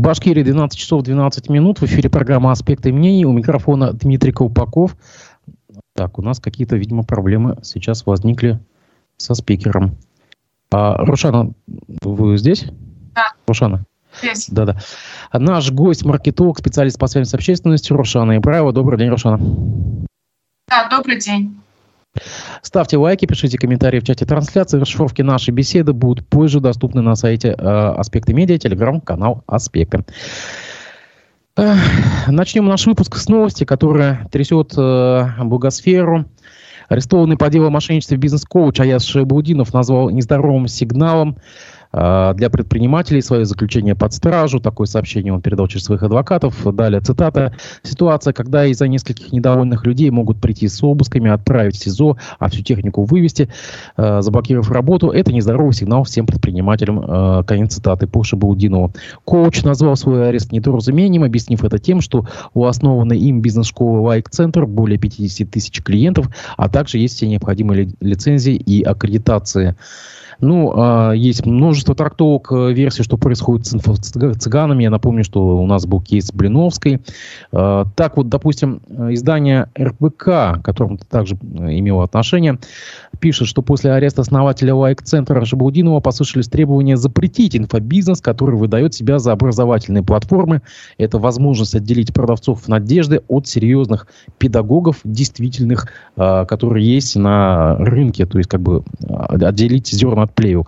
Башкирии 12 часов 12 минут. В эфире программа «Аспекты мнений». У микрофона Дмитрий Колпаков. Так, у нас какие-то, видимо, проблемы сейчас возникли со спикером. А, Рушана, вы здесь? Да. Рушана? Здесь. Да-да. Наш гость, маркетолог, специалист по связям с общественностью Рушана Ибраева. Добрый день, Рушана. Да, добрый день. Ставьте лайки, пишите комментарии в чате трансляции. Расшифровки нашей беседы будут позже доступны на сайте э, Аспекты Медиа, телеграм-канал Аспекты. Начнем наш выпуск с новости, которая трясет э, благосферу. Арестованный по делу о мошенничестве бизнес-коуч Аяс Шайбудинов назвал нездоровым сигналом для предпринимателей свое заключение под стражу. Такое сообщение он передал через своих адвокатов. Далее цитата. Ситуация, когда из-за нескольких недовольных людей могут прийти с обысками, отправить в СИЗО, а всю технику вывести, э, заблокировав работу, это нездоровый сигнал всем предпринимателям. Э, конец цитаты по Шабаудинову. Коуч назвал свой арест недоразумением, объяснив это тем, что у основанной им бизнес-школы Лайк-центр более 50 тысяч клиентов, а также есть все необходимые лицензии и аккредитации. Ну, э, есть множество трактовок э, версий, что происходит с инфо-цыганами. Я напомню, что у нас был кейс Блиновской. Э, так вот, допустим, издание РБК, к которому ты также имел отношение, пишет, что после ареста основателя лайк-центра Жабудинова послышались требования запретить инфобизнес, который выдает себя за образовательные платформы. Это возможность отделить продавцов надежды от серьезных педагогов, действительных, э, которые есть на рынке. То есть, как бы отделить зерна от плевел.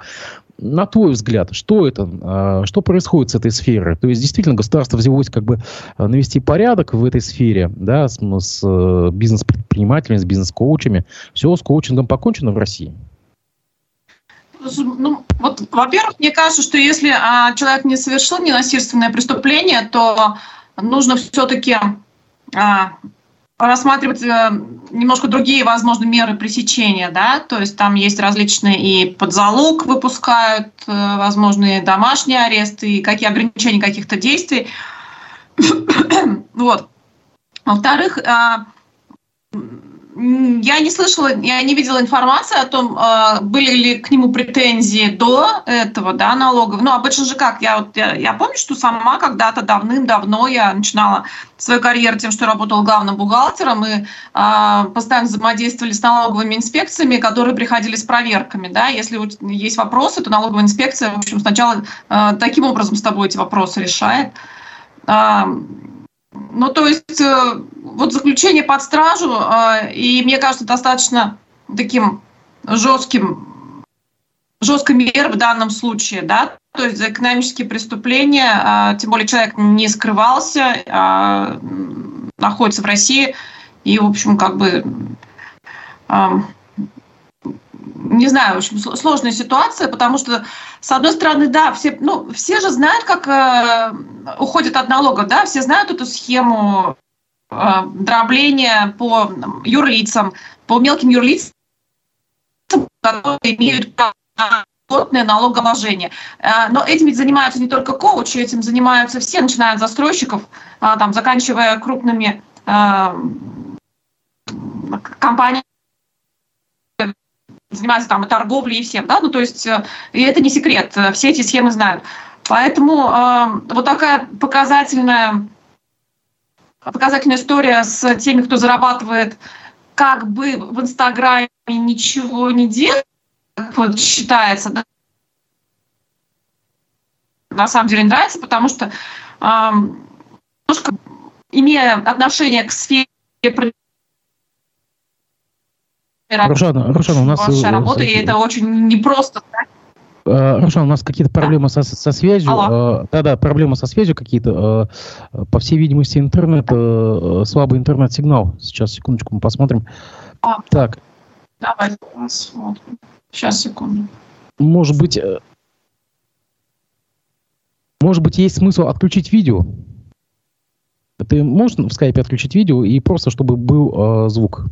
На твой взгляд, что это, а, что происходит с этой сферой? То есть, действительно, государство взялось как бы а, навести порядок в этой сфере, да, с, с э, бизнес-предпринимателями, с бизнес-коучами. Все с коучингом покончено в России? Ну, вот, во-первых, мне кажется, что если а, человек не совершил ненасильственное преступление, то нужно все-таки а, рассматривать э, немножко другие, возможно, меры пресечения, да, то есть там есть различные и под залог выпускают, э, возможные домашние аресты, и какие ограничения каких-то действий. вот. Во-вторых, а, я не слышала, я не видела информации о том, а, были ли к нему претензии до этого, да, налогов. Ну, обычно же как, я, я, я помню, что сама когда-то давным-давно я начинала свою карьеру тем, что работала главным бухгалтером, и э, постоянно взаимодействовали с налоговыми инспекциями, которые приходили с проверками, да, если есть вопросы, то налоговая инспекция, в общем, сначала э, таким образом с тобой эти вопросы решает. Ну, то есть э, вот заключение под стражу, э, и мне кажется, достаточно таким жестким, жесткой меры в данном случае, да, то есть за экономические преступления, э, тем более человек не скрывался, находится в России, и, в общем, как бы не знаю, общем, сложная ситуация, потому что, с одной стороны, да, все, ну, все же знают, как э, уходят от налога, да, все знают эту схему э, дробления по юрлицам, по мелким юрлицам, которые имеют плотное налоголожение. Э, но этим ведь занимаются не только коучи, этим занимаются все, начиная от застройщиков, э, там, заканчивая крупными э, компаниями, занимаются там и торговлей, и всем, да, ну, то есть, э, и это не секрет, э, все эти схемы знают. Поэтому э, вот такая показательная, показательная история с теми, кто зарабатывает как бы в Инстаграме ничего не делает, вот считается, да, на самом деле нравится, потому что э, немножко имея отношение к сфере Рушана, Рушана, у нас... Ваша э, работа, и это очень непросто. Э, Рушан, у нас какие-то проблемы со, со связью. Алло. Э, да-да, проблемы со связью какие-то. По всей видимости, интернет, слабый интернет-сигнал. Сейчас, секундочку, мы посмотрим. А, так. Давай посмотрим. Сейчас, секунду. Может быть, может быть, есть смысл отключить видео? Ты можешь в скайпе отключить видео и просто, чтобы был э, звук?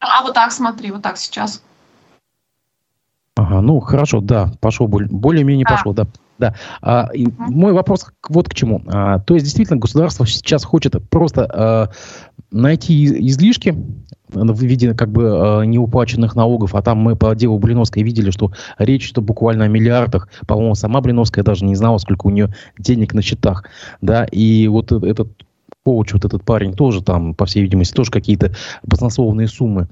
А вот так смотри, вот так сейчас. Ага, ну хорошо, да, пошел более-менее а. пошел, да. Да. А, и мой вопрос вот к чему. А, то есть действительно государство сейчас хочет просто а, найти излишки в виде как бы а, неуплаченных налогов, а там мы по делу Блиновской видели, что речь что буквально о миллиардах. По-моему, сама Блиновская даже не знала, сколько у нее денег на счетах, да. И вот этот коуч, вот этот парень, тоже там, по всей видимости, тоже какие-то баснословные суммы.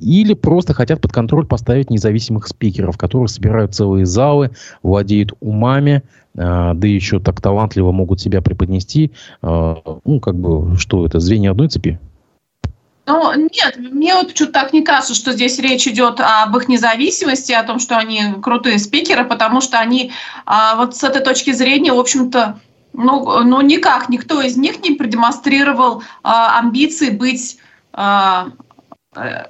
Или просто хотят под контроль поставить независимых спикеров, которые собирают целые залы, владеют умами, а, да еще так талантливо могут себя преподнести. А, ну, как бы, что это, звенья одной цепи? Ну, нет, мне вот что-то так не кажется, что здесь речь идет об их независимости, о том, что они крутые спикеры, потому что они а, вот с этой точки зрения, в общем-то, ну, ну никак никто из них не продемонстрировал а, амбиции быть а, э,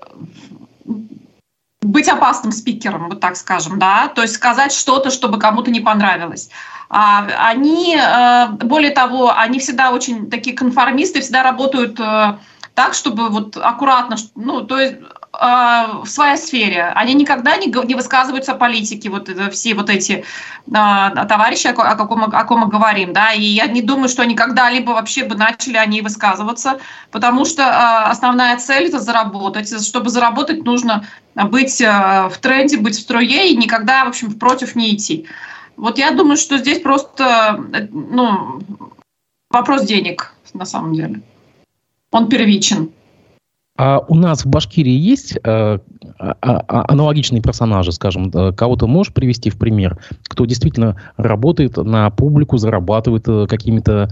быть опасным спикером, вот так скажем, да, то есть сказать что-то, чтобы кому-то не понравилось. А, они, а, более того, они всегда очень такие конформисты, всегда работают а, так, чтобы вот аккуратно, ну, то есть в своей сфере. Они никогда не, не высказываются о политике, вот это, все вот эти а, товарищи, о, о, каком, о ком мы говорим, да, и я не думаю, что они когда-либо вообще бы начали они высказываться, потому что а, основная цель – это заработать. Чтобы заработать, нужно быть а, в тренде, быть в струе и никогда, в общем, против не идти. Вот я думаю, что здесь просто, ну, вопрос денег на самом деле. Он первичен. А у нас в Башкирии есть э, а, а, аналогичные персонажи, скажем, кого-то можешь привести в пример, кто действительно работает на публику, зарабатывает э, какими-то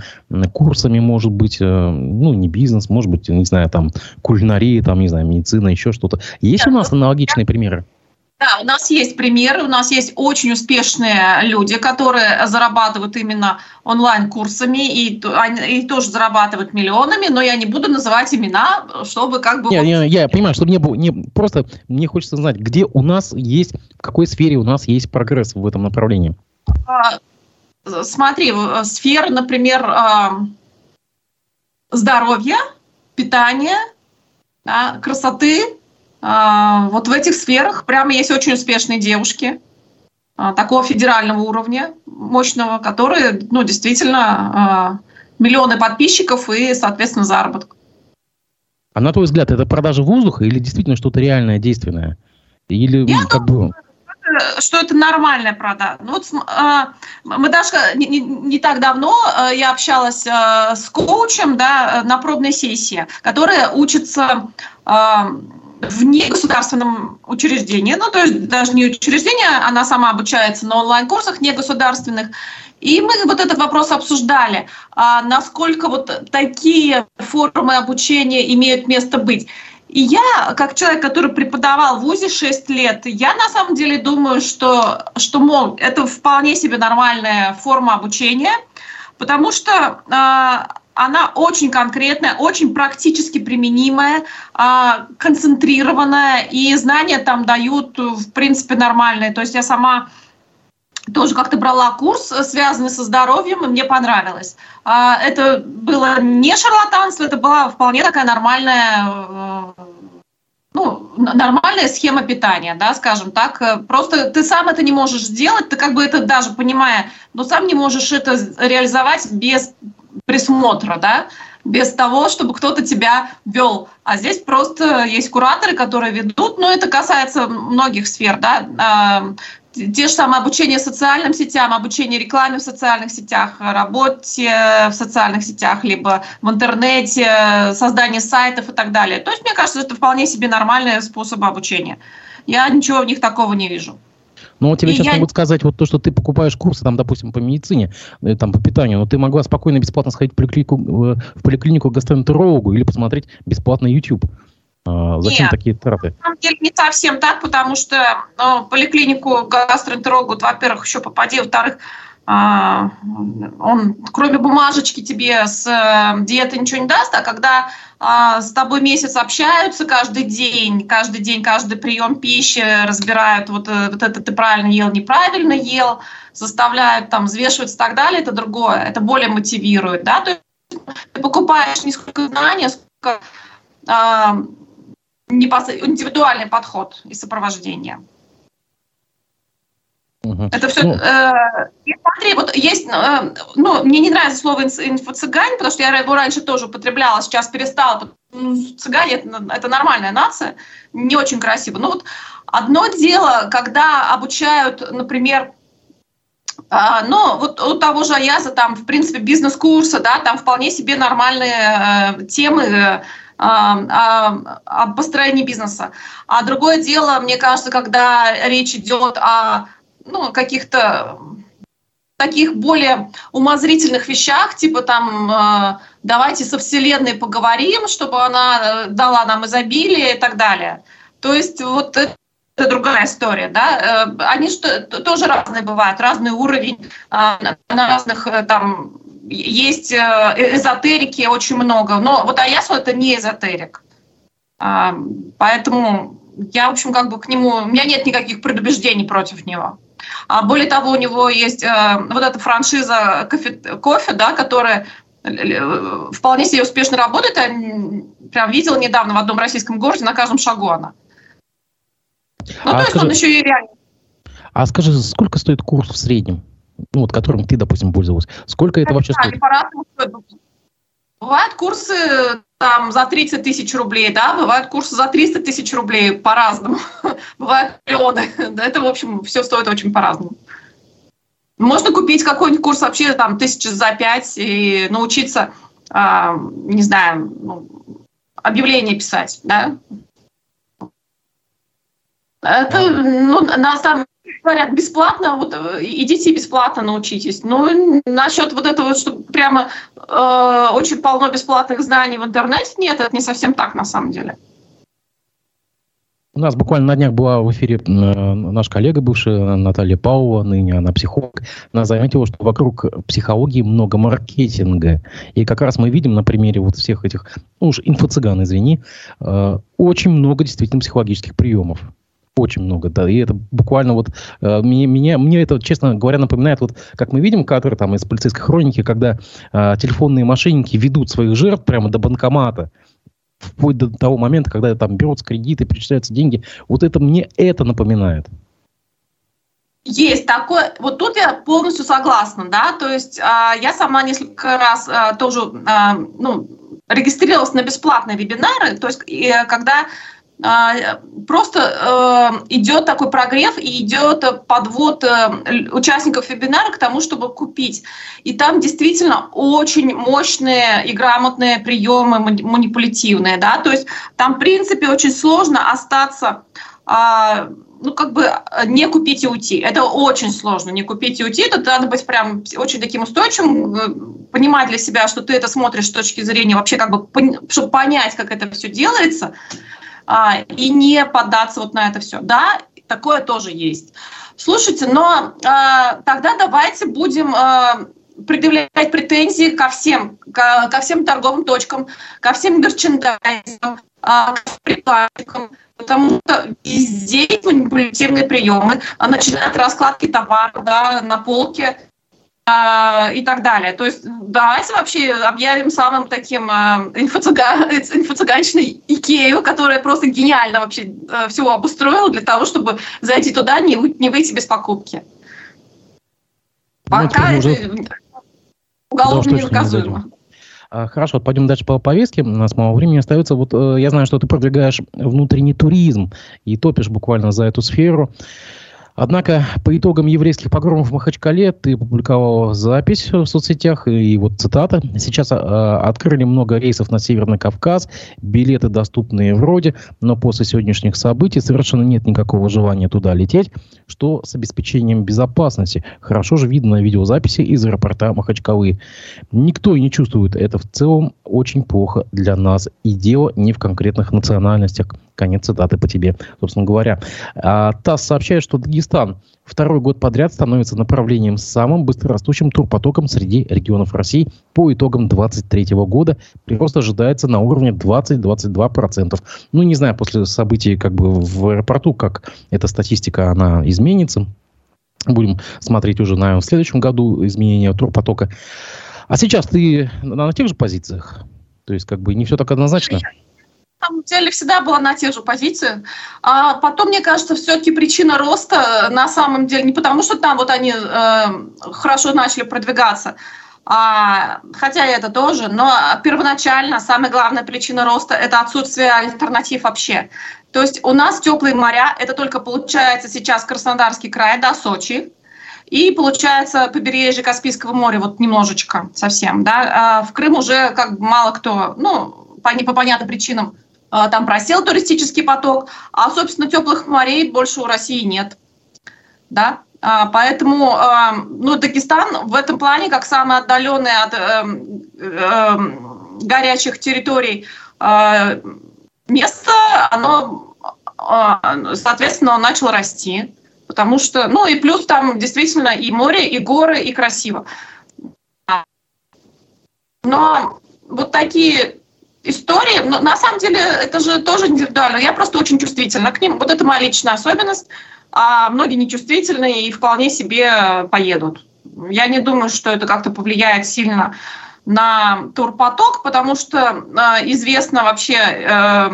курсами, может быть, э, ну, не бизнес, может быть, не знаю, там, кулинария, там, не знаю, медицина, еще что-то. Есть у нас аналогичные примеры? Да, у нас есть примеры, у нас есть очень успешные люди, которые зарабатывают именно онлайн-курсами и, и тоже зарабатывают миллионами, но я не буду называть имена, чтобы как бы... Не, не, я понимаю, чтобы не было... Не, просто мне хочется знать, где у нас есть, в какой сфере у нас есть прогресс в этом направлении. А, смотри, сфера, например, а, здоровья, питания, да, красоты, вот в этих сферах прямо есть очень успешные девушки а, такого федерального уровня, мощного, которые, ну, действительно, а, миллионы подписчиков и, соответственно, заработок. А на твой взгляд, это продажа воздуха или действительно что-то реальное, действенное? Или Я как думаю, бы что это нормальная продажа. Ну, вот, э, мы даже не, не, не так давно э, я общалась э, с коучем да, на пробной сессии, которая учится в негосударственном учреждении, ну, то есть даже не учреждение, она сама обучается на онлайн-курсах негосударственных. И мы вот этот вопрос обсуждали, а насколько вот такие формы обучения имеют место быть. И я, как человек, который преподавал в ВУЗе 6 лет, я на самом деле думаю, что, что мол, это вполне себе нормальная форма обучения, потому что э, она очень конкретная, очень практически применимая, а, концентрированная, и знания там дают, в принципе, нормальные. То есть я сама тоже как-то брала курс, связанный со здоровьем, и мне понравилось. А, это было не шарлатанство, это была вполне такая нормальная э, ну, нормальная схема питания, да, скажем так. Просто ты сам это не можешь сделать, ты как бы это даже понимая, но сам не можешь это реализовать без присмотра, да, без того, чтобы кто-то тебя вел. А здесь просто есть кураторы, которые ведут, но это касается многих сфер, да, а, те же самые обучение социальным сетям, обучение рекламе в социальных сетях, работе в социальных сетях, либо в интернете, создание сайтов и так далее. То есть, мне кажется, это вполне себе нормальные способы обучения. Я ничего в них такого не вижу. Ну, тебе и сейчас я... могут сказать, вот то, что ты покупаешь курсы, там, допустим, по медицине, э, там, по питанию, но ты могла спокойно, бесплатно сходить в поликлинику, в поликлинику к гастроэнтерологу или посмотреть бесплатно YouTube. А, зачем Нет, такие траты? На самом деле не совсем так, потому что ну, поликлинику гастроэнтерологу, во-первых, еще попади, во-вторых, он кроме бумажечки тебе с э, диеты ничего не даст, а когда а, с тобой месяц общаются каждый день, каждый день, каждый прием пищи разбирают, вот, э, вот это ты правильно ел, неправильно ел, заставляют там взвешивать и так далее, это другое, это более мотивирует, да, то есть ты покупаешь не сколько знаний, сколько а, индивидуальный подход и сопровождение. Угу. Это все... Ну... Э, смотри, вот есть... Э, ну, мне не нравится слово инфо-цыгане, потому что я его раньше тоже употребляла, сейчас перестала. Ну, цыгане это, это нормальная нация, не очень красиво. Ну вот одно дело, когда обучают, например, а, ну, вот у того же Аяза, там, в принципе, бизнес-курсы, да, там вполне себе нормальные э, темы э, а, о построении бизнеса. А другое дело, мне кажется, когда речь идет о ну, каких-то таких более умозрительных вещах, типа там э, давайте со Вселенной поговорим, чтобы она э, дала нам изобилие и так далее. То есть вот это другая история, да. Э, они что, тоже разные бывают, разный уровень, на разных там есть эзотерики очень много, но вот Аясу это не эзотерик. Поэтому я, в общем, как бы к нему, у меня нет никаких предубеждений против него. А более того, у него есть э, вот эта франшиза кофе, кофе да, которая э, вполне себе успешно работает. Я прям видела недавно в одном российском городе на каждом шагу она. Ну, а то есть скажи, он еще и реально. А скажи, сколько стоит курс в среднем? Ну, вот которым ты, допустим, пользовалась. Сколько это, это вообще стоит? Бывают курсы там за 30 тысяч рублей, да, бывают курсы за 300 тысяч рублей по-разному, бывают миллионы, это, в общем, все стоит очень по-разному. Можно купить какой-нибудь курс вообще там тысячи за пять и научиться, э, не знаю, ну, объявление писать, да. Это, ну, на самом говорят бесплатно, вот э, идите бесплатно научитесь. Ну, насчет вот этого, что прямо э, очень полно бесплатных знаний в интернете, нет, это не совсем так на самом деле. У нас буквально на днях была в эфире э, наш коллега бывшая Наталья Павлова, ныне она психолог. Она заметила, что вокруг психологии много маркетинга. И как раз мы видим на примере вот всех этих, ну уж инфо-цыган, извини, э, очень много действительно психологических приемов. Очень много, да. И это буквально вот э, мне, мне, это, честно говоря, напоминает, вот как мы видим кадры там из полицейской хроники, когда э, телефонные мошенники ведут своих жертв прямо до банкомата вплоть до того момента, когда там берутся кредиты, перечисляются деньги. Вот это мне это напоминает. Есть такое, вот тут я полностью согласна, да, то есть э, я сама несколько раз э, тоже, э, ну, регистрировалась на бесплатные вебинары, то есть э, когда просто э, идет такой прогрев и идет подвод э, участников вебинара к тому, чтобы купить. И там действительно очень мощные и грамотные приемы манипулятивные, да, то есть там в принципе очень сложно остаться а, ну, как бы не купить и уйти. Это очень сложно, не купить и уйти. Это надо быть прям очень таким устойчивым, э, понимать для себя, что ты это смотришь с точки зрения вообще как бы, чтобы понять, как это все делается а, и не поддаться вот на это все. Да, такое тоже есть. Слушайте, но а, тогда давайте будем а, предъявлять претензии ко всем, ко, ко всем торговым точкам, ко всем мерчендайзерам, а, приказчикам, потому что везде манипулятивные приемы, начиная от раскладки товара да, на полке а, и так далее. То есть давайте вообще объявим самым таким э, инфо-цыганщиной Икею, которая просто гениально вообще э, все обустроила для того, чтобы зайти туда, не, не выйти без покупки. Ну, Пока это уголовно ненаказуемо. А, хорошо, пойдем дальше по повестке. У нас мало времени остается. Вот э, я знаю, что ты продвигаешь внутренний туризм и топишь буквально за эту сферу. Однако по итогам еврейских погромов в Махачкале ты опубликовал запись в соцсетях, и вот цитата. Сейчас э, открыли много рейсов на Северный Кавказ, билеты доступные вроде, но после сегодняшних событий совершенно нет никакого желания туда лететь, что с обеспечением безопасности. Хорошо же видно на видеозаписи из аэропорта Махачкалы. Никто не чувствует это в целом очень плохо для нас. И дело не в конкретных национальностях. Конец цитаты по тебе, собственно говоря. А, ТАСС сообщает, что Дагестан второй год подряд становится направлением с самым быстрорастущим турпотоком среди регионов России по итогам 2023 года. Прирост ожидается на уровне 20-22%. Ну, не знаю, после событий как бы в аэропорту, как эта статистика, она изменится. Будем смотреть уже, наверное, в следующем году изменения турпотока. А сейчас ты на, на тех же позициях? То есть, как бы не все так однозначно? Самом деле всегда была на тех же позициях. А потом, мне кажется, все-таки причина роста на самом деле не потому, что там вот они э, хорошо начали продвигаться, а, хотя это тоже, но первоначально самая главная причина роста – это отсутствие альтернатив вообще. То есть у нас теплые моря, это только получается сейчас Краснодарский край, да, Сочи, и получается побережье Каспийского моря, вот немножечко совсем, да. А в Крым уже как бы мало кто, ну, по, по понятным причинам, там просел туристический поток, а, собственно, теплых морей больше у России нет, да. А, поэтому, а, ну, Дагестан в этом плане, как самый отдаленный от э, э, горячих территорий место, оно, соответственно, начало расти. Потому что, ну и плюс там действительно и море, и горы, и красиво. Но вот такие истории, но на самом деле это же тоже индивидуально. Я просто очень чувствительна к ним. Вот это моя личная особенность. А многие нечувствительные и вполне себе поедут. Я не думаю, что это как-то повлияет сильно на турпоток, потому что э, известно вообще э,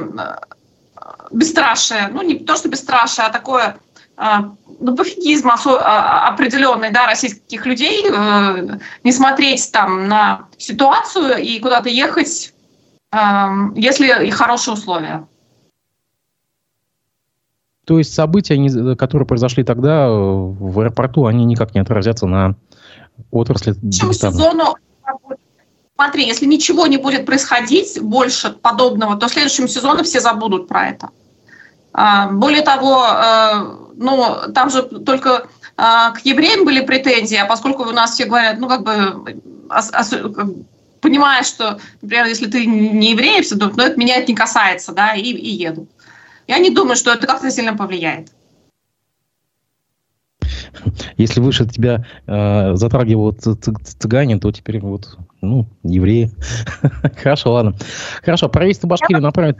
бесстрашие, ну не то, что бесстрашие, а такое а, ну, пофигизм а, определенный да, российских людей, э, не смотреть там на ситуацию и куда-то ехать, если и хорошие условия. То есть события, которые произошли тогда э, в аэропорту, они никак не отразятся на отрасли сезону Смотри, если ничего не будет происходить больше подобного, то в следующем сезоне все забудут про это. А, более того, э, ну, там же только а, к евреям были претензии, а поскольку у нас все говорят, ну, как бы, понимая, что, например, если ты не еврей, все думают, ну, это меня это не касается, да, и, и едут. Я не думаю, что это как-то сильно повлияет. Если выше тебя э, затрагивают цыгане, то теперь вот, ну, евреи. Хорошо, ладно. Хорошо, правительство Башкирии направит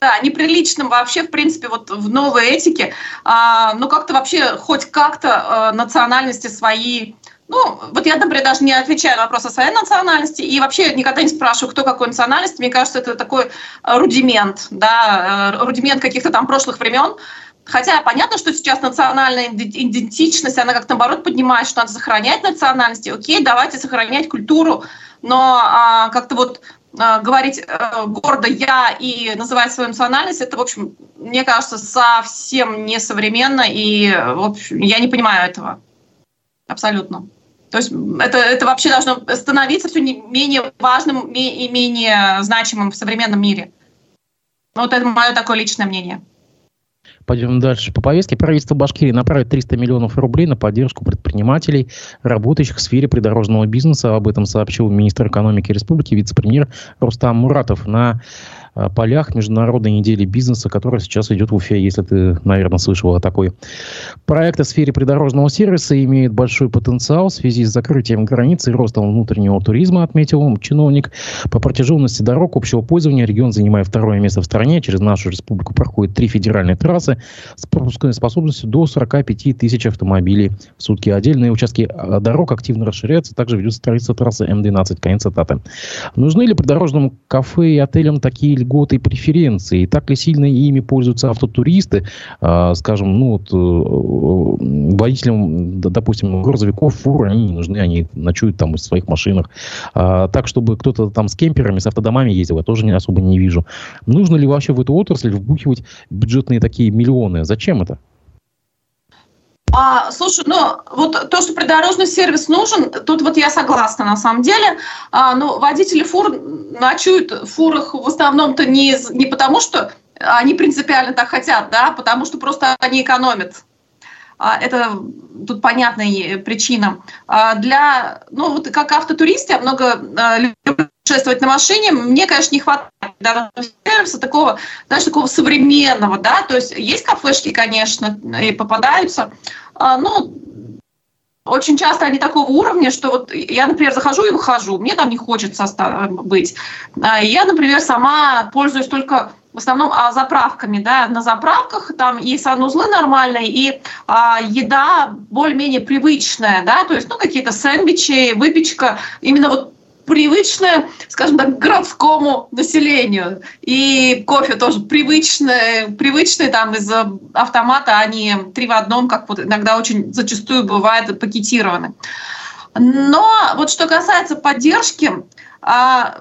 да, неприличным вообще, в принципе, вот в новой этике, а, ну как-то вообще хоть как-то а, национальности свои ну, вот я, например, даже не отвечаю на вопрос о своей национальности и вообще никогда не спрашиваю, кто какой национальности. Мне кажется, это такой рудимент, да, э, рудимент каких-то там прошлых времен. Хотя понятно, что сейчас национальная идентичность, она как-то наоборот поднимает, что надо сохранять национальности. Окей, давайте сохранять культуру, но а, как-то вот Э, говорить э, гордо «я» и называть свою национальность, это, в общем, мне кажется, совсем несовременно, и в общем, я не понимаю этого. Абсолютно. То есть это, это вообще должно становиться все не менее важным и менее значимым в современном мире. Вот это мое такое личное мнение. Пойдем дальше. По повестке правительство Башкирии направит 300 миллионов рублей на поддержку предпринимателей, работающих в сфере придорожного бизнеса. Об этом сообщил министр экономики республики, вице-премьер Рустам Муратов на полях Международной недели бизнеса, которая сейчас идет в Уфе, если ты, наверное, слышал о такой. Проект в сфере придорожного сервиса имеет большой потенциал в связи с закрытием границ и ростом внутреннего туризма, отметил чиновник. По протяженности дорог общего пользования регион занимает второе место в стране. Через нашу республику проходят три федеральные трассы с пропускной способностью до 45 тысяч автомобилей в сутки. Отдельные участки э, дорог активно расширяются. Также ведется строительство трассы М12. Конец цитаты. Нужны ли придорожным кафе и отелям такие льготы и преференции. И так ли сильно ими пользуются автотуристы, э, скажем, ну вот э, водителям, допустим, грузовиков, фур, они не нужны, они ночуют там в своих машинах. А, так, чтобы кто-то там с кемперами, с автодомами ездил, я тоже не, особо не вижу. Нужно ли вообще в эту отрасль вбухивать бюджетные такие миллионы? Зачем это? А, слушай, ну вот то, что придорожный сервис нужен, тут вот я согласна на самом деле. А, ну, водители фур ночуют в фурах в основном-то не, не потому, что они принципиально так хотят, да, а потому что просто они экономят. А, это тут понятная причина. А, для, ну вот как автотурист, я много а, люблю путешествовать на машине, мне, конечно, не хватает да, сервиса такого, знаешь, такого современного, да, то есть есть кафешки, конечно, и попадаются, ну, очень часто они такого уровня, что вот я, например, захожу и выхожу, мне там не хочется быть. А, я, например, сама пользуюсь только в основном а, заправками, да, на заправках там и санузлы нормальные, и а, еда более-менее привычная, да, то есть, ну, какие-то сэндвичи, выпечка, именно вот привычное, скажем так, городскому населению. И кофе тоже привычный, привычный там из автомата, они три в одном, как вот иногда очень зачастую бывает пакетированы. Но вот что касается поддержки, а,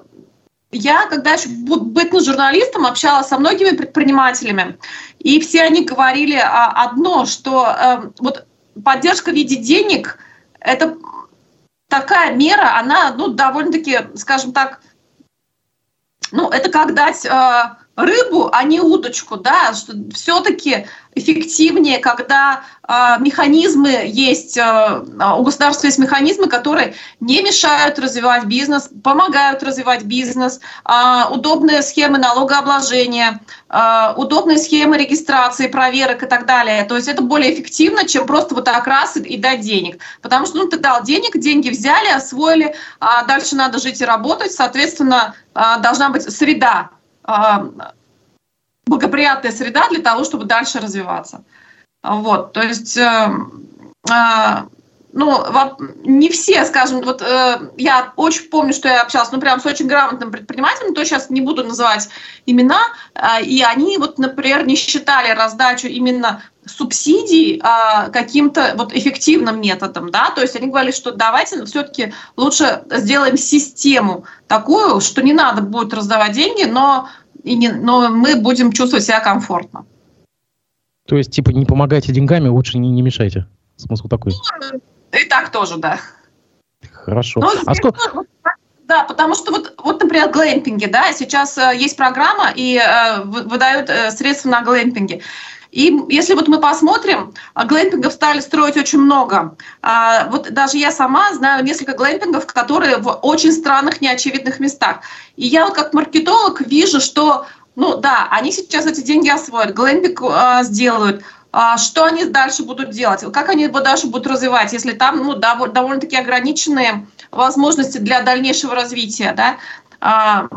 я, когда еще быть журналистом, общалась со многими предпринимателями, и все они говорили одно, что э, вот поддержка в виде денег – это такая мера, она, ну, довольно-таки, скажем так, ну, это как дать э, рыбу, а не удочку, да, что все-таки эффективнее, когда э, механизмы есть, э, у государства есть механизмы, которые не мешают развивать бизнес, помогают развивать бизнес, э, удобные схемы налогообложения, э, удобные схемы регистрации, проверок и так далее. То есть это более эффективно, чем просто вот так раз и, и дать денег. Потому что ну, ты дал денег, деньги взяли, освоили, а дальше надо жить и работать, соответственно, э, должна быть среда а, благоприятная среда для того, чтобы дальше развиваться. Вот, то есть, э, э, ну, не все, скажем, вот э, я очень помню, что я общалась, ну, прям с очень грамотным предпринимателем, то сейчас не буду называть имена, и они вот, например, не считали раздачу именно субсидий каким-то вот эффективным методом, да, то есть они говорили, что давайте все-таки лучше сделаем систему такую, что не надо будет раздавать деньги, но и не, но мы будем чувствовать себя комфортно. То есть, типа, не помогайте деньгами, лучше не, не мешайте. Смысл такой. Ну, и так тоже, да. Хорошо. Ну, а сколько... Да, потому что вот, вот, например, глэмпинги, да, сейчас э, есть программа и э, выдают э, средства на глэмпинги. И если вот мы посмотрим, а, глэмпингов стали строить очень много. А, вот даже я сама знаю несколько глэмпингов, которые в очень странных, неочевидных местах. И я вот как маркетолог вижу, что, ну да, они сейчас эти деньги освоят, глэмпинг а, сделают, что они дальше будут делать, как они его дальше будут развивать, если там ну, довольно-таки ограниченные возможности для дальнейшего развития. Да?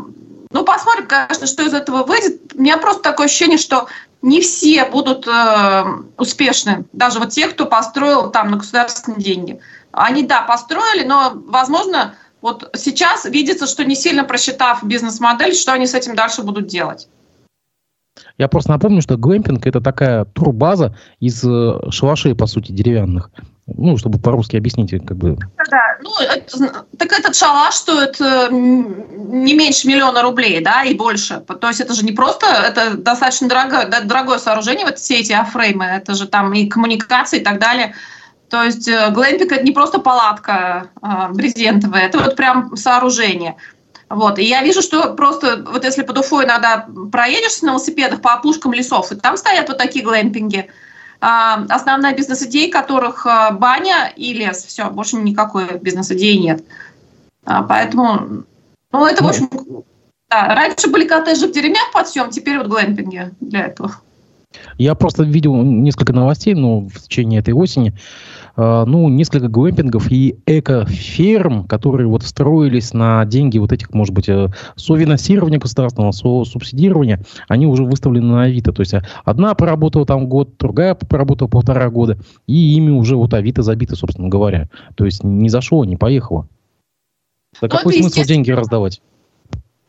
Ну, посмотрим, конечно, что из этого выйдет. У меня просто такое ощущение, что не все будут э, успешны, даже вот те, кто построил там на государственные деньги. Они, да, построили, но, возможно, вот сейчас видится, что не сильно просчитав бизнес-модель, что они с этим дальше будут делать. Я просто напомню, что глэмпинг это такая турбаза из э, шалашей, по сути, деревянных. Ну, чтобы по-русски объяснить, как бы. Да, ну, это, так этот шалаш стоит э, не меньше миллиона рублей, да, и больше. То есть это же не просто, это достаточно дорогое, дорогое сооружение, вот все эти афреймы, это же там и коммуникации и так далее. То есть э, глэмпинг это не просто палатка э, брезентовая, это вот прям сооружение. Вот. И я вижу, что просто вот если под Уфой иногда проедешь на велосипедах по опушкам лесов, и там стоят вот такие глэмпинги. А, основная бизнес-идея которых а, баня и лес. Все, больше никакой бизнес-идеи нет. А, поэтому, ну, это, в общем, да, раньше были коттеджи в деревнях под съем, теперь вот глэмпинги для этого. Я просто видел несколько новостей, ну, в течение этой осени, ну, несколько глэмпингов и эко-ферм, которые вот строились на деньги вот этих, может быть, э, софинансирования государственного, субсидирования, они уже выставлены на Авито. То есть э, одна поработала там год, другая поработала полтора года, и ими уже вот Авито забито, собственно говоря. То есть не зашло, не поехало. Да какой смысл деньги раздавать?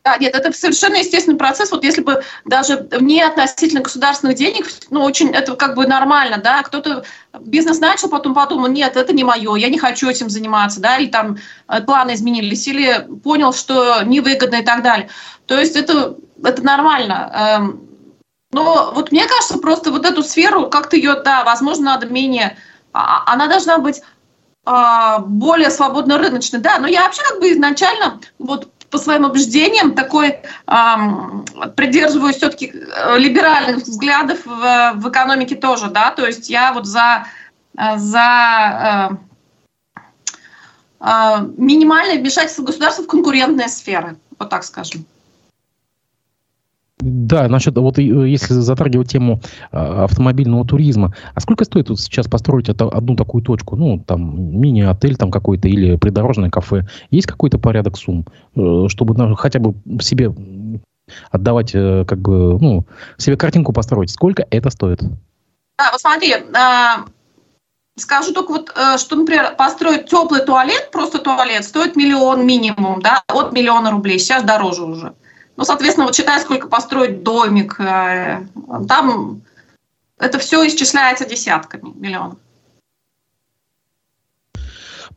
Да, нет, это совершенно естественный процесс. Вот если бы даже не относительно государственных денег, ну, очень, это как бы нормально, да, кто-то бизнес начал, потом подумал, нет, это не мое, я не хочу этим заниматься, да, или там э, планы изменились, или понял, что невыгодно и так далее. То есть это, это нормально. Эм, но вот мне кажется, просто вот эту сферу, как-то ее, да, возможно, надо менее... А, она должна быть а, более свободно рыночной, да, но я вообще как бы изначально вот по своим убеждениям такой эм, придерживаюсь все-таки э, либеральных взглядов в, в экономике тоже, да, то есть я вот за, э, за э, э, минимальное вмешательство государства в конкурентные сферы, вот так скажем. Да, насчет, вот если затрагивать тему а, автомобильного туризма, а сколько стоит вот сейчас построить это, одну такую точку, ну, там, мини-отель там какой-то или придорожное кафе? Есть какой-то порядок сумм, э, чтобы ну, хотя бы себе отдавать, э, как бы, ну, себе картинку построить? Сколько это стоит? Да, вот смотри, а, скажу только вот, э, что, например, построить теплый туалет, просто туалет, стоит миллион минимум, да, от миллиона рублей, сейчас дороже уже. Ну, соответственно, вот считай, сколько построить домик, э, там это все исчисляется десятками миллионов.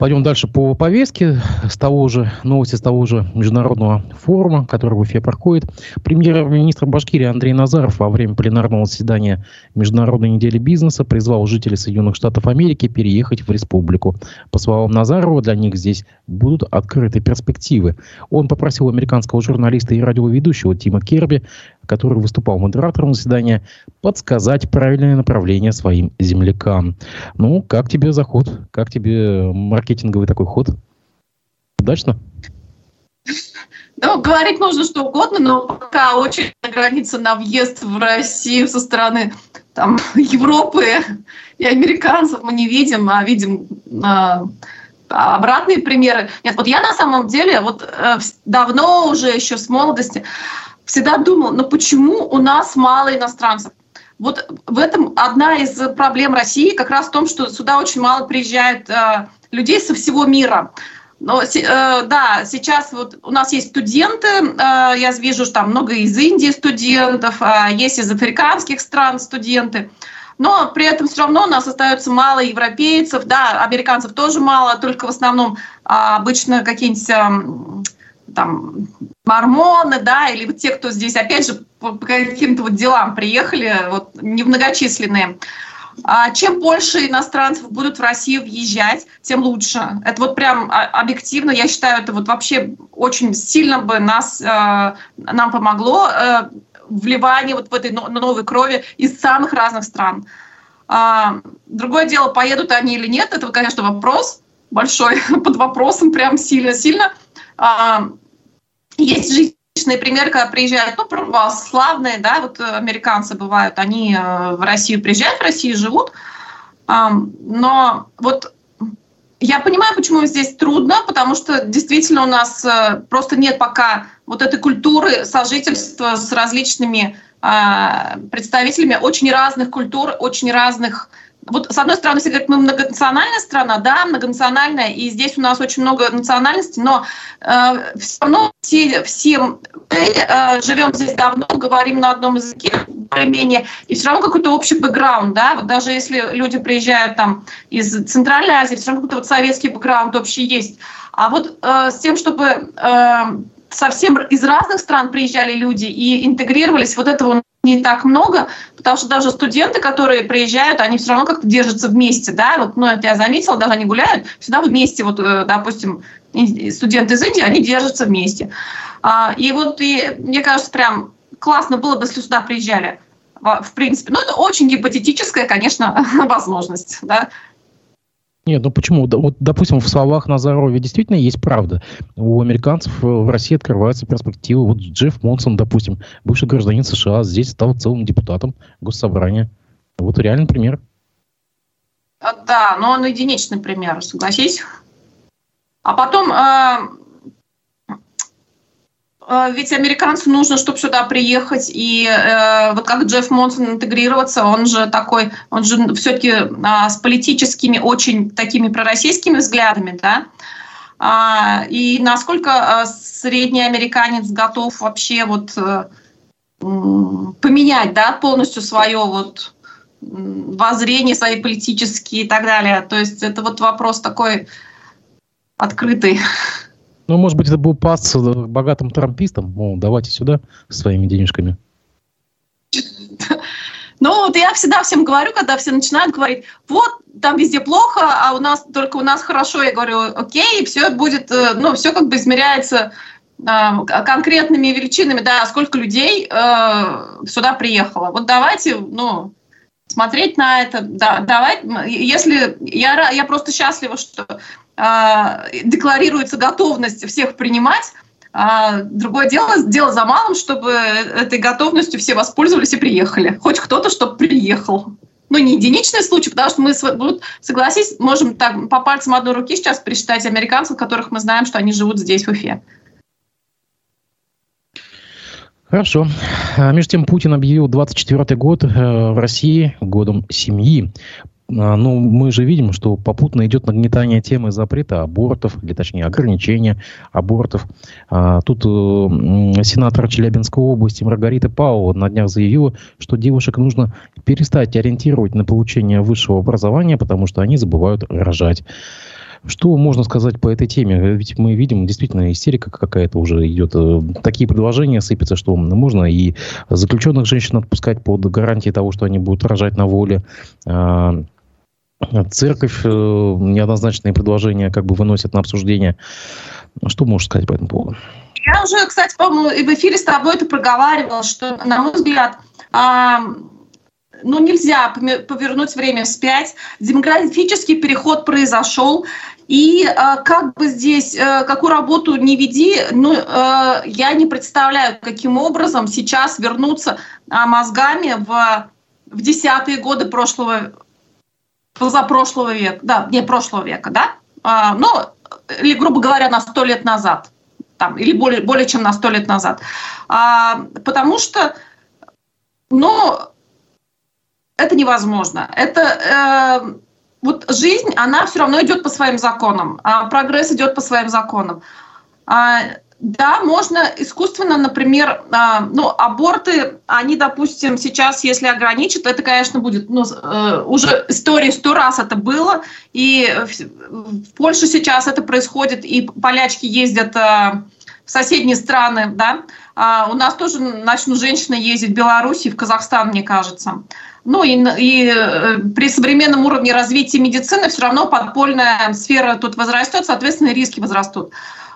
Пойдем дальше по повестке. С того же, новости с того же международного форума, который в Уфе проходит. Премьер-министр Башкирии Андрей Назаров во время пленарного заседания Международной недели бизнеса призвал жителей Соединенных Штатов Америки переехать в республику. По словам Назарова, для них здесь будут открыты перспективы. Он попросил американского журналиста и радиоведущего Тима Керби который выступал модератором заседания, подсказать правильное направление своим землякам. Ну, как тебе заход? Как тебе маркетинговый такой ход? Удачно? Ну, говорить можно что угодно, но пока очень граница на въезд в Россию со стороны там, Европы и американцев мы не видим, а видим а, обратные примеры. Нет, вот я на самом деле вот э, давно уже еще с молодости всегда думал, но почему у нас мало иностранцев? Вот в этом одна из проблем России как раз в том, что сюда очень мало приезжает э, людей со всего мира. Но, э, да, сейчас вот у нас есть студенты, э, я вижу, что там много из Индии студентов, э, есть из африканских стран студенты. Но при этом все равно у нас остается мало европейцев, да, американцев тоже мало, только в основном а, обычно какие-нибудь эм, там мормоны, да, или вот те, кто здесь, опять же, по каким-то вот делам приехали, вот немногочисленные. А чем больше иностранцев будут в Россию въезжать, тем лучше. Это вот прям объективно, я считаю, это вот вообще очень сильно бы нас, э, нам помогло э, вливание вот в этой новой крови из самых разных стран. А, другое дело, поедут они или нет, это, конечно, вопрос большой, под вопросом прям сильно-сильно. А, есть жизненные примеры, когда приезжают, ну, православные, да, вот э, американцы бывают, они э, в Россию приезжают, в России живут, но вот я понимаю, почему здесь трудно, потому что действительно у нас э, просто нет пока вот этой культуры сожительства с различными представителями очень разных культур, очень разных вот с одной стороны, все говорят, мы многонациональная страна, да, многонациональная, и здесь у нас очень много национальностей, но э, все равно все, все мы э, живем здесь давно, говорим на одном языке более-менее, и все равно какой-то общий бэкграунд, да, вот даже если люди приезжают там из Центральной Азии, все равно какой-то вот советский бэкграунд общий есть. А вот э, с тем, чтобы э, совсем из разных стран приезжали люди и интегрировались, вот этого не так много, потому что даже студенты, которые приезжают, они все равно как-то держатся вместе, да, вот, ну, это я заметила, даже они гуляют, всегда вместе, вот, э, допустим, студенты из Индии, они держатся вместе. А, и вот, и, мне кажется, прям классно было бы, если сюда приезжали, в принципе. Ну, это очень гипотетическая, конечно, возможность, да, нет, ну почему? Вот, допустим, в словах Назарова действительно есть правда. У американцев в России открываются перспективы. Вот Джефф Монсон, допустим, бывший гражданин США, здесь стал целым депутатом госсобрания. Вот реальный пример. А, да, но он единичный пример, согласись. А потом э, ведь американцу нужно, чтобы сюда приехать, и э, вот как Джефф Монсон интегрироваться, он же такой, он же все-таки э, с политическими очень такими пророссийскими взглядами, да, а, и насколько э, средний американец готов вообще вот э, поменять, да, полностью свое вот воззрение свои политические и так далее. То есть это вот вопрос такой открытый. Ну, может быть, это был пас богатым трампистам. О, давайте сюда своими денежками. Ну, вот я всегда всем говорю, когда все начинают говорить, вот, там везде плохо, а у нас только у нас хорошо. Я говорю, окей, все будет, э, ну, все как бы измеряется э, конкретными величинами, да, сколько людей э, сюда приехало. Вот давайте, ну, смотреть на это, да, давай, если я, я просто счастлива, что э, декларируется готовность всех принимать, а другое дело, дело за малым, чтобы этой готовностью все воспользовались и приехали. Хоть кто-то, чтобы приехал. Ну, не единичный случай, потому что мы, вот, согласись, можем так по пальцам одной руки сейчас пересчитать американцев, которых мы знаем, что они живут здесь, в Уфе. Хорошо. А, между тем, Путин объявил 24 год э, в России годом семьи. А, ну, мы же видим, что попутно идет нагнетание темы запрета абортов, или точнее ограничения абортов. А, тут э, сенатор Челябинской области Маргарита Пау на днях заявила, что девушек нужно перестать ориентировать на получение высшего образования, потому что они забывают рожать. Что можно сказать по этой теме? Ведь мы видим, действительно, истерика какая-то уже идет. Э, такие предложения сыпятся, что можно и заключенных женщин отпускать под гарантией того, что они будут рожать на воле. Церковь э, неоднозначные предложения как бы выносит на обсуждение. Что можешь сказать по этому поводу? Я уже, кстати, по-моему, и в эфире с тобой это проговаривала, что, на мой взгляд, ну, нельзя повернуть время вспять. Демографический переход произошел. И э, как бы здесь, э, какую работу не веди, ну, э, я не представляю, каким образом сейчас вернуться э, мозгами в, в десятые годы прошлого, позапрошлого века, да, не прошлого века, да, э, ну, или, грубо говоря, на сто лет назад, там, или более, более чем на сто лет назад. А, потому что, ну, это невозможно. Это э, вот жизнь, она все равно идет по своим законам, а прогресс идет по своим законам. А, да, можно искусственно, например, а, ну, аборты, они, допустим, сейчас, если ограничат, это, конечно, будет, ну, э, уже история сто раз это было, и в Польше сейчас это происходит, и полячки ездят э, в соседние страны, да, а у нас тоже начнут женщины ездить в Беларусь и в Казахстан, мне кажется. Ну и, и э, при современном уровне развития медицины все равно подпольная сфера тут возрастет, соответственно, риски возрастут.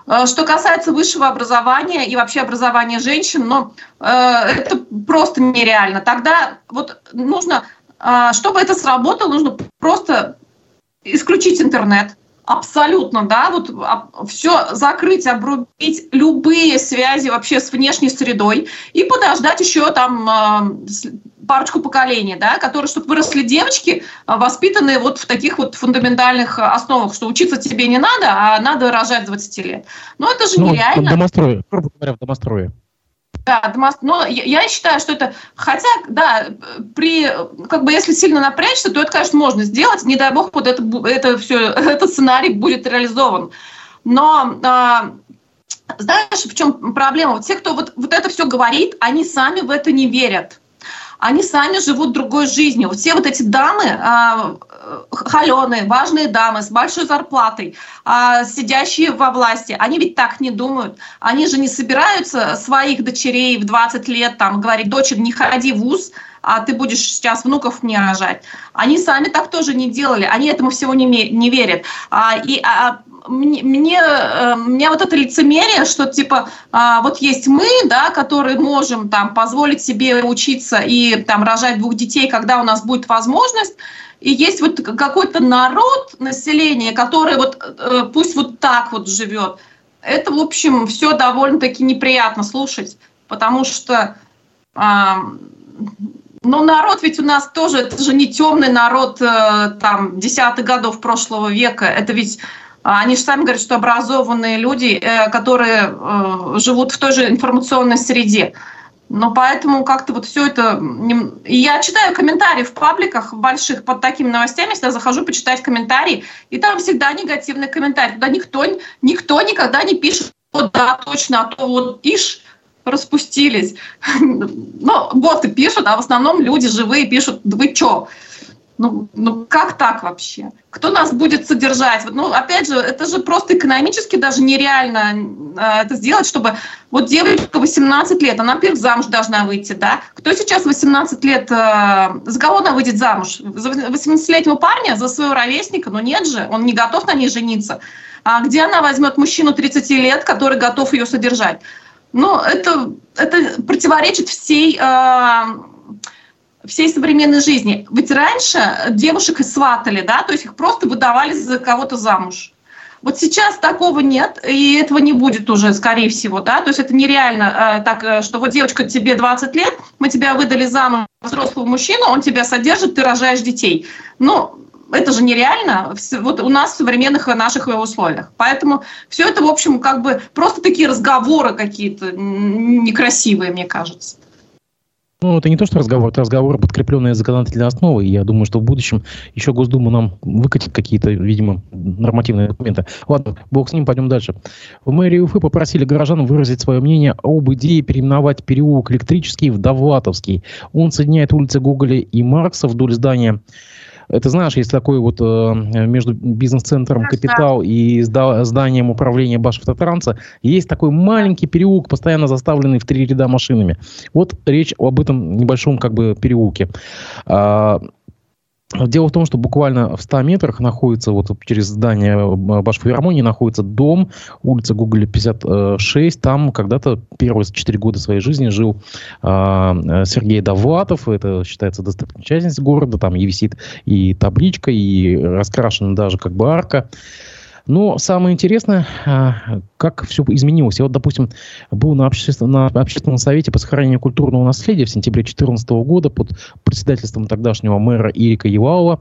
Э, что касается высшего образования и вообще образования женщин, ну, э, это просто нереально. Тогда вот нужно, э, чтобы это сработало, нужно просто исключить интернет, Абсолютно, да, вот все закрыть, обрубить любые связи вообще с внешней средой и подождать еще там парочку поколений, да, которые, чтобы выросли девочки, воспитанные вот в таких вот фундаментальных основах, что учиться тебе не надо, а надо рожать 20 лет. Но это же ну, нереально. Домострое, грубо говоря, в домострое. Да, но я считаю, что это, хотя, да, при, как бы, если сильно напрячься, то это, конечно, можно сделать. Не дай бог, вот это, это все, этот сценарий будет реализован. Но а, знаешь, в чем проблема? Вот те, кто вот, вот это все говорит, они сами в это не верят они сами живут другой жизнью. Все вот эти дамы, э, холеные, важные дамы с большой зарплатой, э, сидящие во власти, они ведь так не думают. Они же не собираются своих дочерей в 20 лет там говорить, дочер, не ходи в ВУЗ, а ты будешь сейчас внуков мне рожать. Они сами так тоже не делали, они этому всего не, не верят. А, и а, мне, мне, э, мне вот это лицемерие, что типа а, вот есть мы, да, которые можем там позволить себе учиться и там рожать двух детей, когда у нас будет возможность, и есть вот какой-то народ, население, которое вот э, пусть вот так вот живет. Это, в общем, все довольно-таки неприятно слушать, потому что а, ну, народ ведь у нас тоже, это же не темный народ э, там десятых годов прошлого века, это ведь они же сами говорят, что образованные люди, э, которые э, живут в той же информационной среде. Но поэтому как-то вот все это... Я читаю комментарии в пабликах больших под такими новостями, всегда захожу почитать комментарии, и там всегда негативный комментарий. Туда никто, никто никогда не пишет, вот да, точно, а то вот ишь, распустились. Ну, боты пишут, а в основном люди живые пишут, вы чё? Ну, ну как так вообще? Кто нас будет содержать? Ну, опять же, это же просто экономически даже нереально э, это сделать, чтобы вот девочка 18 лет, она, во-первых, замуж должна выйти, да? Кто сейчас 18 лет, э, за кого она выйдет замуж? За 18-летнего парня, за своего ровесника? Ну нет же, он не готов на ней жениться. А где она возьмет мужчину 30 лет, который готов ее содержать? Ну, это, это противоречит всей... Э, всей современной жизни. Ведь раньше девушек сватали, да, то есть их просто выдавали за кого-то замуж. Вот сейчас такого нет, и этого не будет уже, скорее всего, да, то есть это нереально э, так, э, что вот девочка, тебе 20 лет, мы тебя выдали замуж взрослого мужчину, он тебя содержит, ты рожаешь детей. Ну, это же нереально вот у нас в современных наших условиях. Поэтому все это, в общем, как бы просто такие разговоры какие-то некрасивые, мне кажется. Ну, это не то, что разговор, это разговор, подкрепленный законодательной основой. Я думаю, что в будущем еще Госдума нам выкатит какие-то, видимо, нормативные документы. Ладно, бог с ним, пойдем дальше. В мэрии Уфы попросили горожан выразить свое мнение об идее переименовать переулок Электрический в Довлатовский. Он соединяет улицы Гоголя и Маркса вдоль здания это, знаешь, есть такой вот э, между бизнес-центром «Капитал» и зданием управления Башавтотранса есть такой маленький переулок, постоянно заставленный в три ряда машинами. Вот речь об этом небольшом как бы переулке. А, Дело в том, что буквально в 100 метрах находится, вот через здание Башфилармонии находится дом, улица Гоголя 56. Там когда-то первые 4 года своей жизни жил э, Сергей Довлатов. Это считается достопримечательность города. Там и висит и табличка, и раскрашена даже как бы арка. Но самое интересное, а, как все изменилось. Я вот, допустим, был на, обществен... на общественном совете по сохранению культурного наследия в сентябре 2014 года под председательством тогдашнего мэра Ирика Евалова.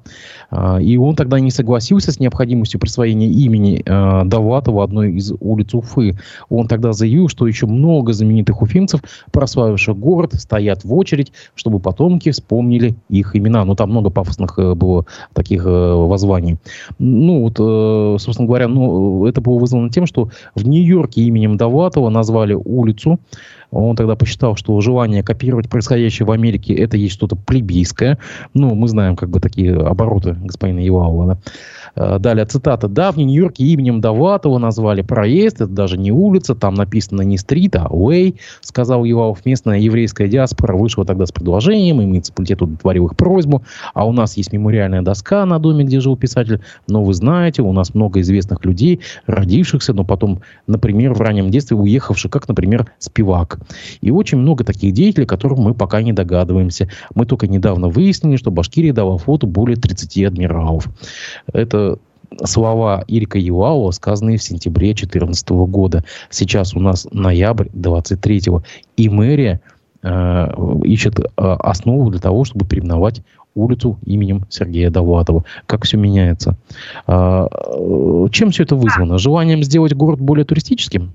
А, и он тогда не согласился с необходимостью присвоения имени а, Довлатова одной из улиц Уфы. Он тогда заявил, что еще много знаменитых уфимцев, прославивших город, стоят в очередь, чтобы потомки вспомнили их имена. Ну, там много пафосных э, было таких э, воззваний. Ну, вот, э, собственно говоря, ну, это было вызвано тем, что в Нью-Йорке именем Довлатова назвали улицу. Он тогда посчитал, что желание копировать происходящее в Америке это есть что-то плебейское. Ну, мы знаем как бы такие обороты господина Евалова. Да? Э, далее цитата. Да, в Нью-Йорке именем Довлатова назвали проезд, это даже не улица, там написано не стрит, а way, сказал Евалов. Местная еврейская диаспора вышла тогда с предложением, и муниципалитет удовлетворил их просьбу. А у нас есть мемориальная доска на доме, где жил писатель. Но вы знаете, у нас много известных людей, родившихся, но потом, например, в раннем детстве уехавших, как, например, Спивак. И очень много таких деятелей, которых мы пока не догадываемся. Мы только недавно выяснили, что Башкирия дала фото более 30 адмиралов. Это слова Ирика Юаова, сказанные в сентябре 2014 года. Сейчас у нас ноябрь 23 и мэрия э, ищет э, основу для того, чтобы переименовать улицу именем Сергея Довлатова. Как все меняется. Э, чем все это вызвано? Желанием сделать город более туристическим?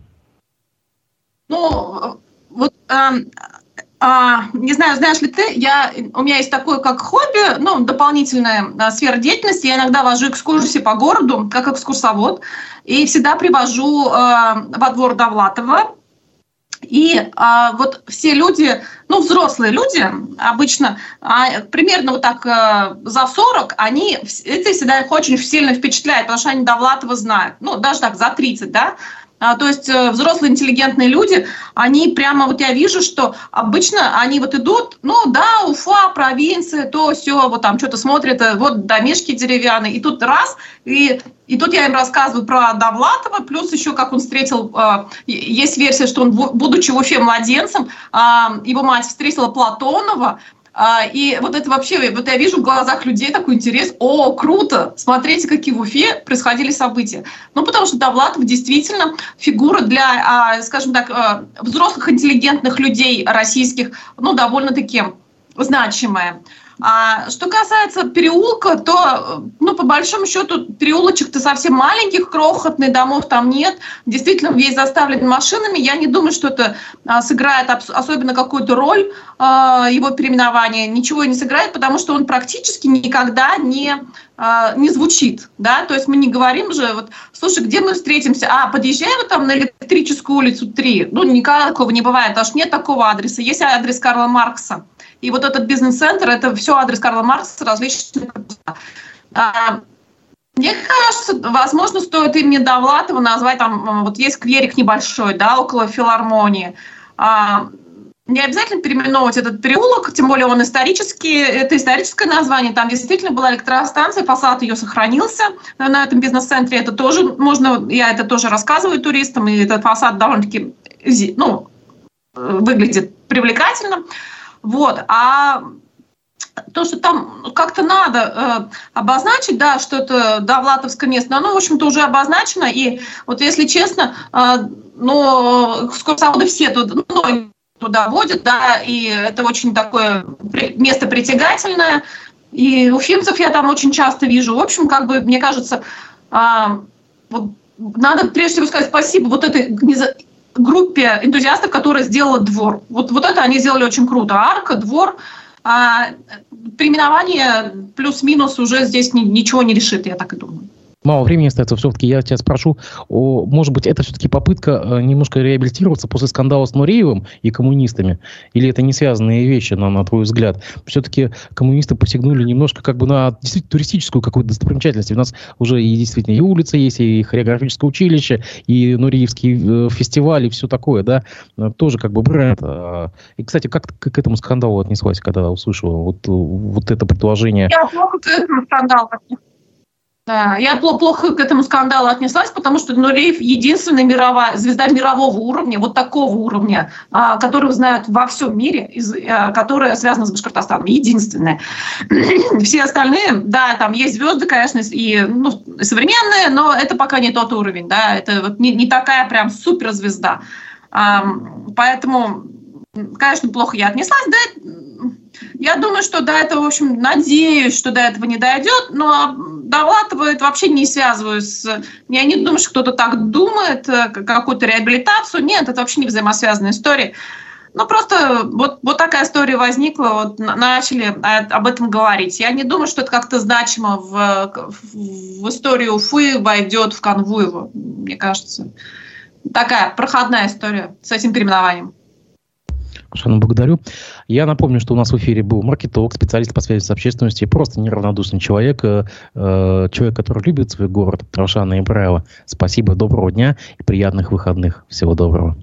Ну, вот а, не знаю, знаешь ли ты, я, у меня есть такое как хобби, ну, дополнительная а, сфера деятельности. Я иногда вожу экскурсии по городу, как экскурсовод, и всегда привожу а, во двор Довлатова. И а, вот все люди, ну, взрослые люди, обычно а, примерно вот так а, за 40, они, это всегда их очень сильно впечатляет, потому что они Довлатова знают. Ну, даже так, за 30, да. А, то есть э, взрослые интеллигентные люди, они прямо, вот я вижу, что обычно они вот идут, ну да, Уфа, провинция, то все, вот там что-то смотрят, э, вот домишки деревянные, и тут раз, и, и тут я им рассказываю про Довлатова, плюс еще как он встретил, э, есть версия, что он, будучи в Уфе младенцем, его мать встретила Платонова, а, и вот это вообще, вот я вижу в глазах людей такой интерес. О, круто! Смотрите, какие в Уфе происходили события. Ну, потому что Довлатов действительно фигура для, а, скажем так, а, взрослых интеллигентных людей российских, ну, довольно-таки значимая. А что касается переулка, то, ну, по большому счету, переулочек-то совсем маленьких, крохотный, домов там нет. Действительно, весь заставлен машинами. Я не думаю, что это а, сыграет особенно какую-то роль а, его переименования. Ничего не сыграет, потому что он практически никогда не а, не звучит, да, то есть мы не говорим же, вот, слушай, где мы встретимся? А, подъезжаем там на электрическую улицу 3. Ну, никакого не бывает, аж нет такого адреса. Есть адрес Карла Маркса. И вот этот бизнес-центр, это все адрес Карла Маркса, различные а, мне кажется, возможно, стоит имени Довлатова назвать, там, вот есть клерик небольшой, да, около филармонии. А, не обязательно переименовывать этот переулок, тем более он исторический, это историческое название, там действительно была электростанция, фасад ее сохранился на этом бизнес-центре, это тоже можно, я это тоже рассказываю туристам, и этот фасад довольно-таки, ну, выглядит привлекательно. Вот. А то, что там как-то надо э, обозначить, да, что это Довлатовское место, оно, в общем-то, уже обозначено. И вот если честно, э, ну, экскурсоводы все туда, ну, туда водят, да, и это очень такое место притягательное. И уфимцев я там очень часто вижу. В общем, как бы, мне кажется, э, вот, надо прежде всего сказать спасибо вот этой группе энтузиастов, которая сделала двор. Вот, вот это они сделали очень круто. Арка, двор, а, переименование плюс-минус уже здесь ни, ничего не решит, я так и думаю мало времени остается, все-таки я тебя спрошу, о, может быть, это все-таки попытка э, немножко реабилитироваться после скандала с Нуреевым и коммунистами? Или это не связанные вещи, на, на твой взгляд? Все-таки коммунисты посягнули немножко как бы на действительно туристическую какую-то достопримечательность. У нас уже и действительно и улица есть, и хореографическое училище, и Нуреевский э, фестиваль, и все такое, да? Э, тоже как бы бренд. А, и, кстати, как ты к этому скандалу отнеслась, когда услышала вот, вот это предложение? Я плохо к да, я плохо к этому скандалу отнеслась, потому что Нуреев единственная мировая звезда мирового уровня, вот такого уровня, а, которую знают во всем мире, а, которая связана с Башкортостаном. Единственная. Все остальные, да, там есть звезды, конечно, и ну, современные, но это пока не тот уровень, да, это вот не, не такая прям суперзвезда. Поэтому, конечно, плохо я отнеслась, да, я думаю, что до этого, в общем, надеюсь, что до этого не дойдет, но Довлатова это вообще не связываю с... Я не думаю, что кто-то так думает, э, какую-то реабилитацию. Нет, это вообще не взаимосвязанная история. Ну, просто вот, вот такая история возникла, вот начали об этом говорить. Я не думаю, что это как-то значимо в, в историю Уфы войдет в канву его, мне кажется. Такая проходная история с этим переименованием. Совершенно благодарю. Я напомню, что у нас в эфире был маркетолог, специалист по связи с общественностью, просто неравнодушный человек, э, э, человек, который любит свой город, Рошана Ибраева. Спасибо, доброго дня и приятных выходных. Всего доброго.